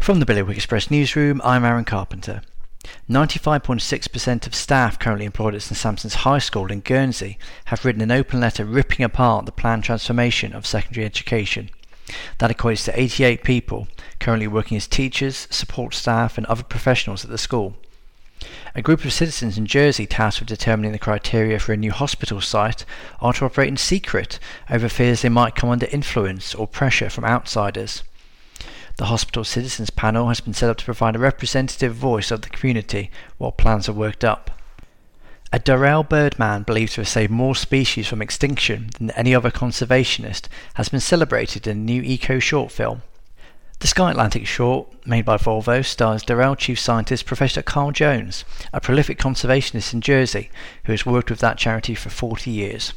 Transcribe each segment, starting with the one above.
From the Bailiwick Express newsroom, I'm Aaron Carpenter. 95.6% of staff currently employed at St Sampson's High School in Guernsey have written an open letter ripping apart the planned transformation of secondary education. That equates to 88 people currently working as teachers, support staff, and other professionals at the school. A group of citizens in Jersey tasked with determining the criteria for a new hospital site are to operate in secret over fears they might come under influence or pressure from outsiders. The hospital citizens panel has been set up to provide a representative voice of the community while plans are worked up. A Durrell Birdman believed to have saved more species from extinction than any other conservationist has been celebrated in a new eco short film. The Sky Atlantic short, made by Volvo, stars Durrell Chief Scientist Professor Carl Jones, a prolific conservationist in Jersey who has worked with that charity for 40 years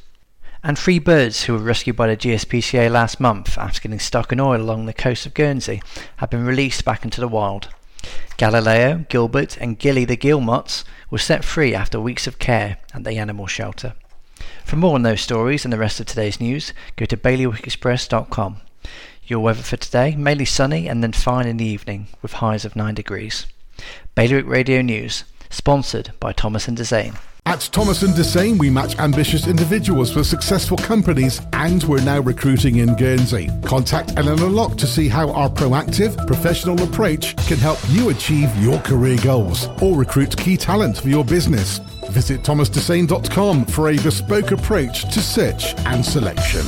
and three birds who were rescued by the GSPCA last month after getting stuck in oil along the coast of Guernsey have been released back into the wild. Galileo, Gilbert, and Gilly the guillemots were set free after weeks of care at the animal shelter. For more on those stories and the rest of today's news, go to bailiwickexpress.com. Your weather for today, mainly sunny and then fine in the evening, with highs of 9 degrees. Bailiwick Radio News, sponsored by Thomas and Dessain. At Thomas & Dessain, we match ambitious individuals with successful companies and we're now recruiting in Guernsey. Contact Eleanor Locke to see how our proactive, professional approach can help you achieve your career goals or recruit key talent for your business. Visit thomasdessain.com for a bespoke approach to search and selection.